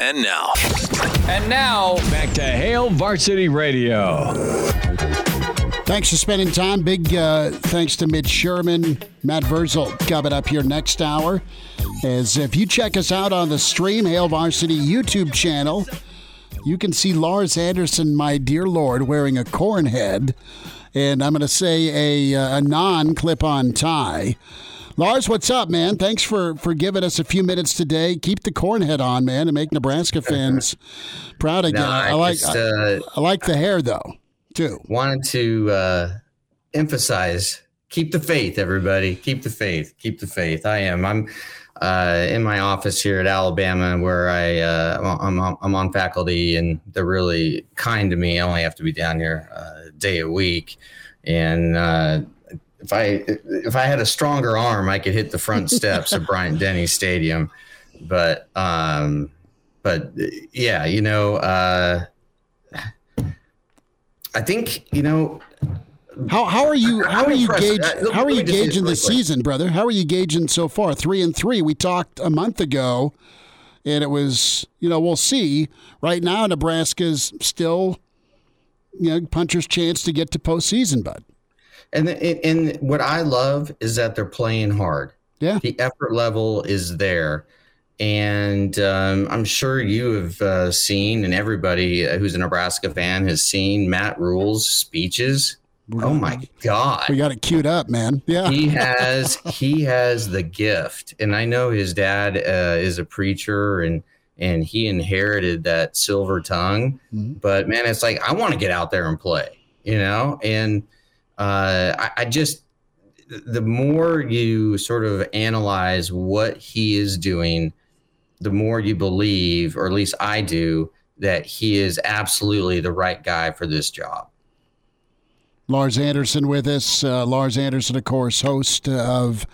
And now, And now, Back to Hail Varsity Radio. Thanks for spending time. Big uh, thanks to Mitch Sherman, Matt Verzel coming up here next hour. As if you check us out on the stream, Hail Varsity YouTube channel, you can see Lars Anderson, my dear Lord, wearing a corn head, and I'm going to say a, uh, a non clip on tie. Lars, what's up, man? Thanks for, for giving us a few minutes today. Keep the corn head on, man, and make Nebraska fans proud again. No, I I like just, I, uh, I like the hair though, too. wanted to uh, emphasize keep the faith, everybody. Keep the faith. Keep the faith. I am. I'm uh, in my office here at Alabama where I, uh, I'm, on- I'm on faculty and they're really kind to me. I only have to be down here uh, a day a week. And uh, if I if I had a stronger arm, I could hit the front steps of Bryant Denny Stadium. But um, but yeah, you know, uh, I think you know How how are you how I'm are you impressed. gauge Uh, how are you this gauging the really season, brother? How are you gauging so far? Three and three. We talked a month ago, and it was you know we'll see. Right now, Nebraska's still you know puncher's chance to get to postseason, bud. And and what I love is that they're playing hard. Yeah. The effort level is there. And um, I'm sure you have uh, seen, and everybody who's a Nebraska fan has seen Matt Rhule's speeches. Oh my God. We got it queued up, man. Yeah, he has he has the gift and i know his dad uh, is a preacher and and he inherited that silver tongue but man it's like i want to get out there and play you know and uh, I, I just the more you sort of analyze what he is doing the more you believe or at least i do that he is absolutely the right guy for this job Lars Anderson with us. Uh, Lars Anderson, of course, host of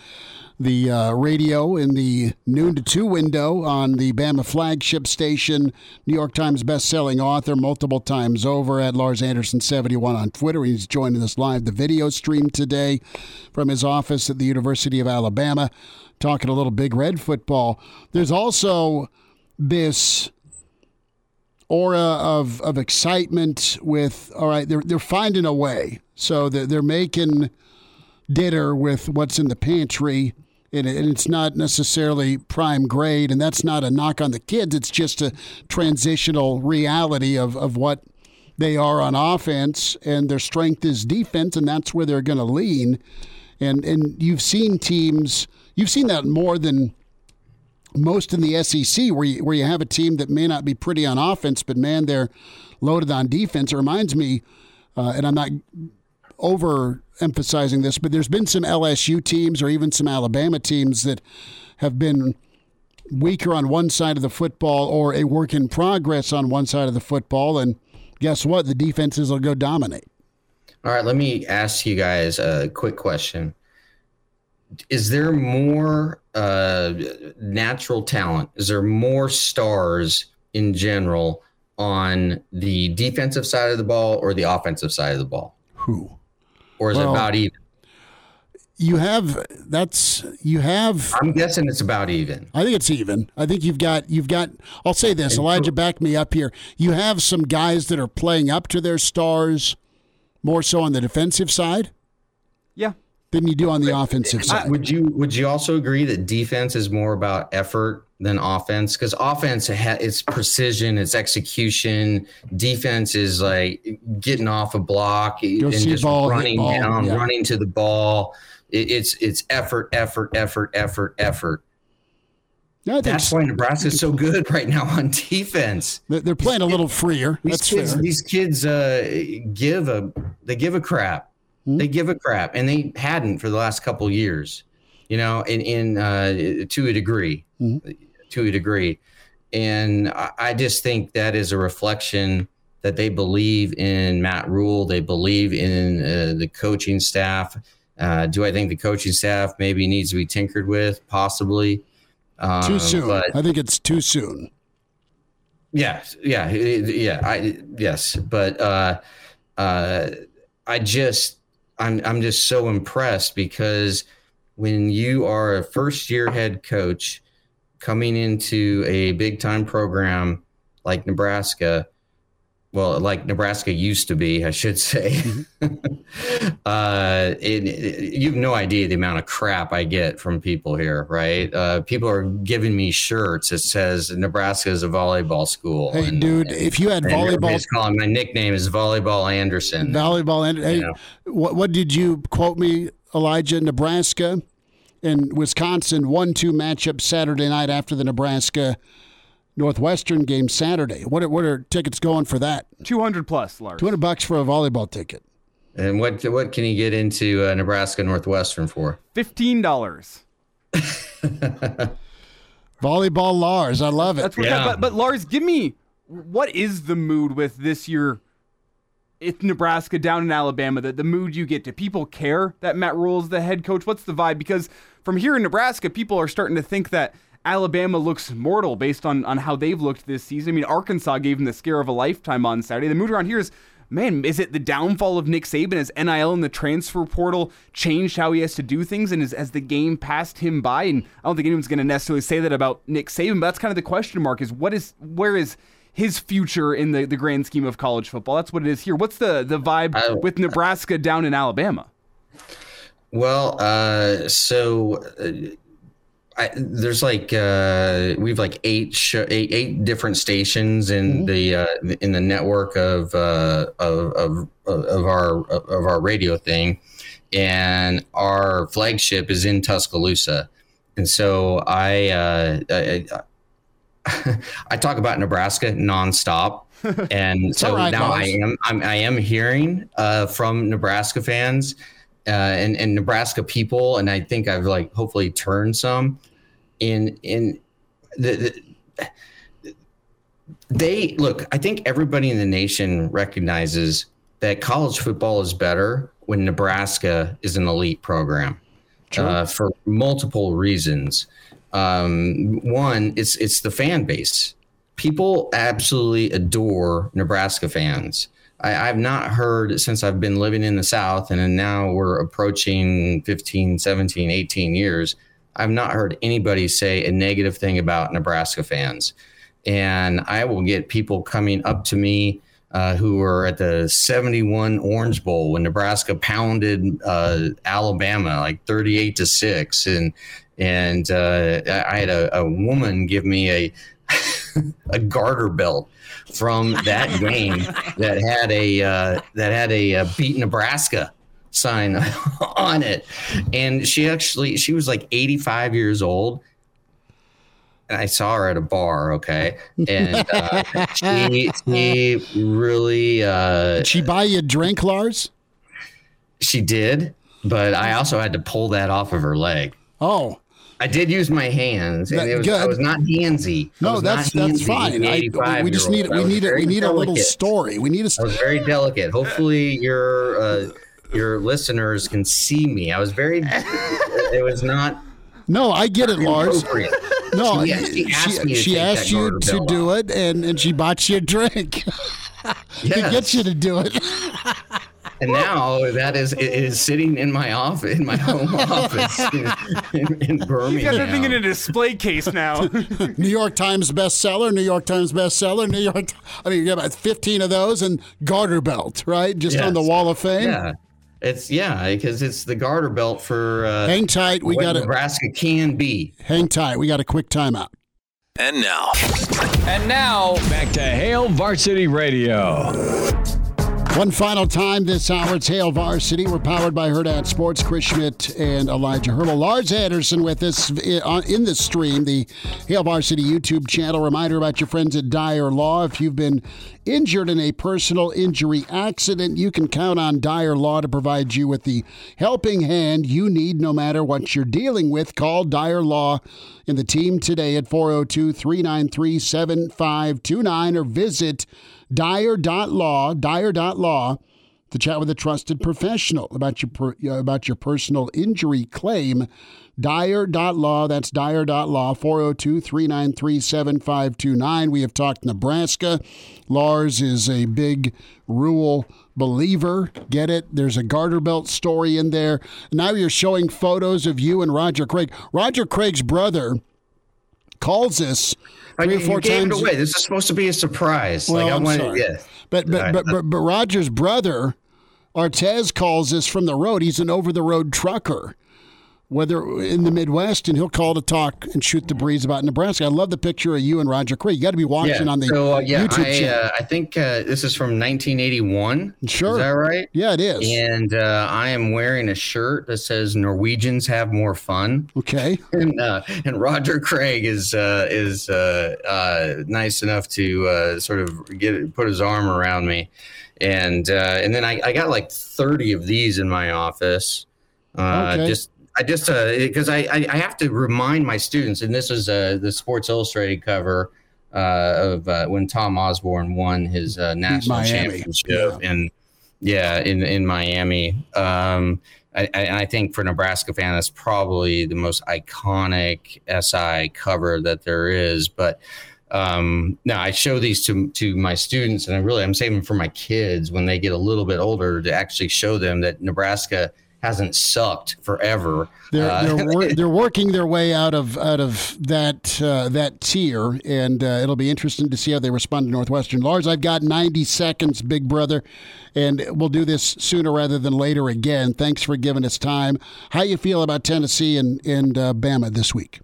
the uh, radio in the noon to two window on the Bama flagship station. New York Times best-selling author multiple times over at Lars Anderson 71 on Twitter. He's joining us live the video stream today from his office at the University of Alabama, talking a little Big Red football. There's also this aura of of excitement with all right they're they're finding a way so they're, they're making dinner with what's in the pantry and, it's not necessarily prime grade and that's not a knock on the kids it's just a transitional reality of of what they are on offense and their strength is defense and that's where they're going to lean and and you've seen teams you've seen that more than most in the SEC, where you, where you have a team that may not be pretty on offense, but man, they're loaded on defense. It reminds me, uh, and I'm not overemphasizing this, but there's been some LSU teams or even some Alabama teams that have been weaker on one side of the football or a work in progress on one side of the football, and guess what? The defenses will go dominate. All right, let me ask you guys a quick question. Is there more uh, natural talent? Is there more stars in general on the defensive side of the ball or the offensive side of the ball? Who? Or is Well- it about even? You have that's you have I'm guessing it's about even. I think it's even. I think you've got you've got. I'll say this, Elijah, back me up here. You have some guys that are playing up to their stars, more so on the defensive side yeah. than you do on the offensive side. Would you would you also agree that defense is more about effort than offense? Because offense it's precision, it's execution. Defense is like getting off a block and see just ball, running ball, down, yeah. running to the ball. It, it's it's effort, effort, effort, effort, effort. Think That's why Nebraska's so good right now on defense. they're playing a little freer. These That's kids, fair. these kids uh, give a they give a crap. Hmm? They give a crap, and they hadn't for the last couple years. You know, in in uh, to a degree, Hmm? To a degree, and I, I just think that is a reflection that they believe in Matt Rhule. They believe in uh, the coaching staff. Uh, do I think the coaching staff maybe needs to be tinkered with? Possibly. Um, too soon. But, I think it's too soon. Yeah, yeah, yeah. I yes, but uh, uh, I just I'm I'm just so impressed because when you are a first year head coach coming into a big time program like Nebraska, well, like Nebraska used to be, I should say. Mm-hmm. uh, it, it, you have no idea the amount of crap I get from people here, right? Uh, people are giving me shirts that says Nebraska is a volleyball school. Hey, and, dude, and, if you had volleyball, calling my nickname is Volleyball Anderson. Volleyball Anderson. Hey, know. what, what did you quote me, Elijah? Nebraska and Wisconsin one-two matchup Saturday night after the Nebraska Northwestern game Saturday. What are, what are tickets going for that? Two hundred plus, Lars. Two hundred bucks for a volleyball ticket. And what what can you get into uh, Nebraska Northwestern for? Fifteen dollars. volleyball Lars, I love it. That's what yeah. but, but Lars, give me what is the mood with this year? It's Nebraska down in Alabama. that the mood you get. Do people care that Matt Rhule is the head coach? What's the vibe? Because from here in Nebraska, people are starting to think that Alabama looks mortal based on, on how they've looked this season. I mean, Arkansas gave them the scare of a lifetime on Saturday. The mood around here is, man, is it the downfall of Nick Saban? Has NIL and the transfer portal changed how he has to do things? And as the game passed him by? And I don't think anyone's going to necessarily say that about Nick Saban, but that's kind of the question mark is what is, where is his future in the, the grand scheme of college football? That's what it is here. What's the, the vibe I, with Nebraska down in Alabama? Well, uh, so uh, I, there's like uh, we've like eight, eight eight different stations in mm-hmm. the uh, in the network of, uh, of, of of our of our radio thing, and our flagship is in Tuscaloosa, and so I uh, I, I, talk about Nebraska nonstop, and so right, now I am I'm, I am hearing uh, from Nebraska fans uh, and, and Nebraska people, and I think I've like hopefully turned some in in the, the they look. I think everybody in the nation recognizes that college football is better when Nebraska is an elite program uh, for multiple reasons. Um, one, it's it's the fan base. People absolutely adore Nebraska fans. I, have not heard since I've been living in the South, and now we're approaching 15, 17, 18 years. I've not heard anybody say a negative thing about Nebraska fans. And I will get people coming up to me uh, who were at the 71 Orange Bowl when Nebraska pounded uh, Alabama like 38 to 6. And, and uh, I had a, a woman give me a, a garter belt from that game that had a uh, that had a uh, beat Nebraska sign on it, and she actually she was like 85 years old. And I saw her at a bar, okay, and uh, she she really. Uh, did she buy you a drink, Lars? She did, but I also had to pull that off of her leg. Oh, I did use my hands, and it was, I was not handsy. No, that's that's fine. I, we just need we need a, we need delicate. a little story. We need a. I was very delicate. Hopefully, your uh, your listeners can see me. I was very. it was not. No, I get it, Lars. No, she, she asked, she, she asked you to do it, and, and she bought you a drink yes. to get you to do it and now that is is sitting in my office, in my home office in, in, in Birmingham. You got that thing in a display case now. New York Times bestseller, New York Times bestseller, New York. I mean, you got about fifteen of those and garter belt, right? Just yes. on the wall of fame. Yeah. It's yeah, because it's the garter belt for uh, hang tight. We got Nebraska can be. Hang tight. We got a quick timeout. And now, and now back to Hail Varsity Radio. One final time this hour, it's Hail Varsity. We're powered by Hurrdat Sports, Chris Schmidt and Elijah Hurdle. Lars Anderson with us uh, in the stream, the Hail Varsity YouTube channel. Reminder about your friends at Dyer Law. If you've been injured in a personal injury accident, you can count on Dyer Law to provide you with the helping hand you need no matter what you're dealing with. Call Dyer Law in the team today at 402 393 7529 or visit Dyer.law, Dyer.law, to chat with a trusted professional about your per, uh, about your personal injury claim. Dyer.law, that's Dyer.law, 402 393 7529. We have talked Nebraska. Lars is a big Rhule believer. Get it? There's a garter belt story in there. Now you're showing photos of you and Roger Craig. Roger Craig's brother calls us three or four times. Away. This is supposed to be a surprise. Well, like I I'm wanted, sorry. yeah. But but, but but but Roger's brother, Artez calls us from the road. He's an over the road trucker. Whether in the Midwest, and he'll call to talk and shoot the breeze about Nebraska. I love the picture of you and Roger Craig. You got to be watching yeah. on the so, uh, yeah, YouTube I, channel. uh, I think uh, this is from 1981. Sure. Is that right? yeah, it is. And uh, I am wearing a shirt that says "Norwegians have more fun." Okay. and uh, and Roger Craig is uh, is uh, uh, nice enough to uh, sort of get put his arm around me, and uh, and then I, I got like thirty of these in my office. Uh, Okay. Just I just because I, I I have to remind my students, and this is uh, the Sports Illustrated cover. Uh, of uh, when Tom Osborne won his uh, national Miami, championship, and yeah, in in Miami. Um, I, I, think for Nebraska fan, that's probably the most iconic SI cover that there is. But um, no, I show these to to my students, and I really I'm saving for my kids when they get a little bit older to actually show them that Nebraska hasn't sucked forever. They're Uh, they're, wor- they're working their way out of out of that uh, that tier, and uh, it'll be interesting to see how they respond to Northwestern. Lars, I've got 90 seconds, big brother, and we'll do this sooner rather than later again. Thanks for giving us time. How you feel about Tennessee and and uh, Bama this week?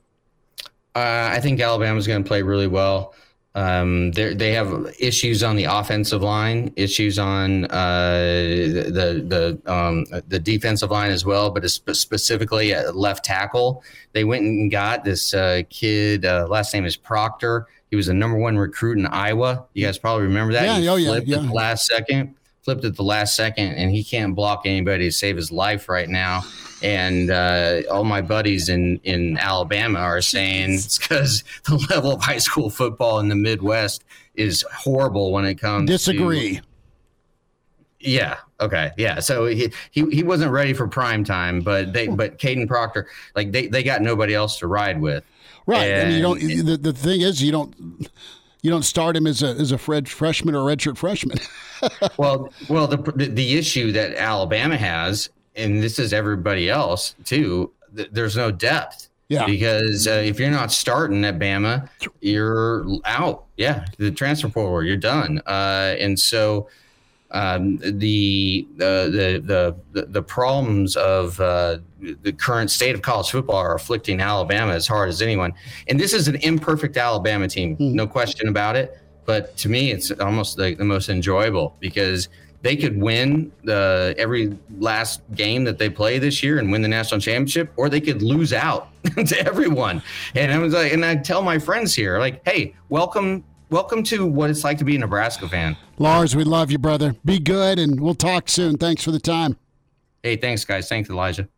Uh, I think Alabama's going to play really well. Um, they they have issues on the offensive line, issues on uh, the the um, the defensive line as well, but it's specifically at left tackle. They went and got this uh, kid. Uh, last name is Proctor. He was the number one recruit in Iowa. You guys probably remember that. Yeah, He oh, yeah, yeah. last second. Flipped at the last second, and he can't block anybody to save his life right now and uh, all my buddies in in Alabama are saying it's because the level of high school football in the Midwest is horrible when it comes. to- Disagree. yeah. Okay. Yeah. So he, he he wasn't ready for prime time, but they but Kadyn Proctor like they they got nobody else to ride with. Right. And, mean, you don't. And- The, the thing is, you don't. You don't start him as a as a Fred freshman or redshirt freshman. well, well, the, the the issue that Alabama has, and this is everybody else too. Th- there's no depth. Yeah. Because uh, if you're not starting at Bama, you're out. Yeah, the transfer portal, you're done. Uh, and so um, the, the the the the problems of uh, the current state of college football are afflicting Alabama as hard as anyone. And this is an imperfect Alabama team, no question about it. But to me, it's almost like the most enjoyable because they could win the every last game that they play this year and win the national championship, or they could lose out to everyone. And I was like, and I tell my friends here, like, hey, welcome, welcome to what it's like to be a Nebraska fan. Lars, we love you, brother. Be good, and we'll talk soon. Thanks for the time. Hey, thanks, guys. Thanks, Elijah.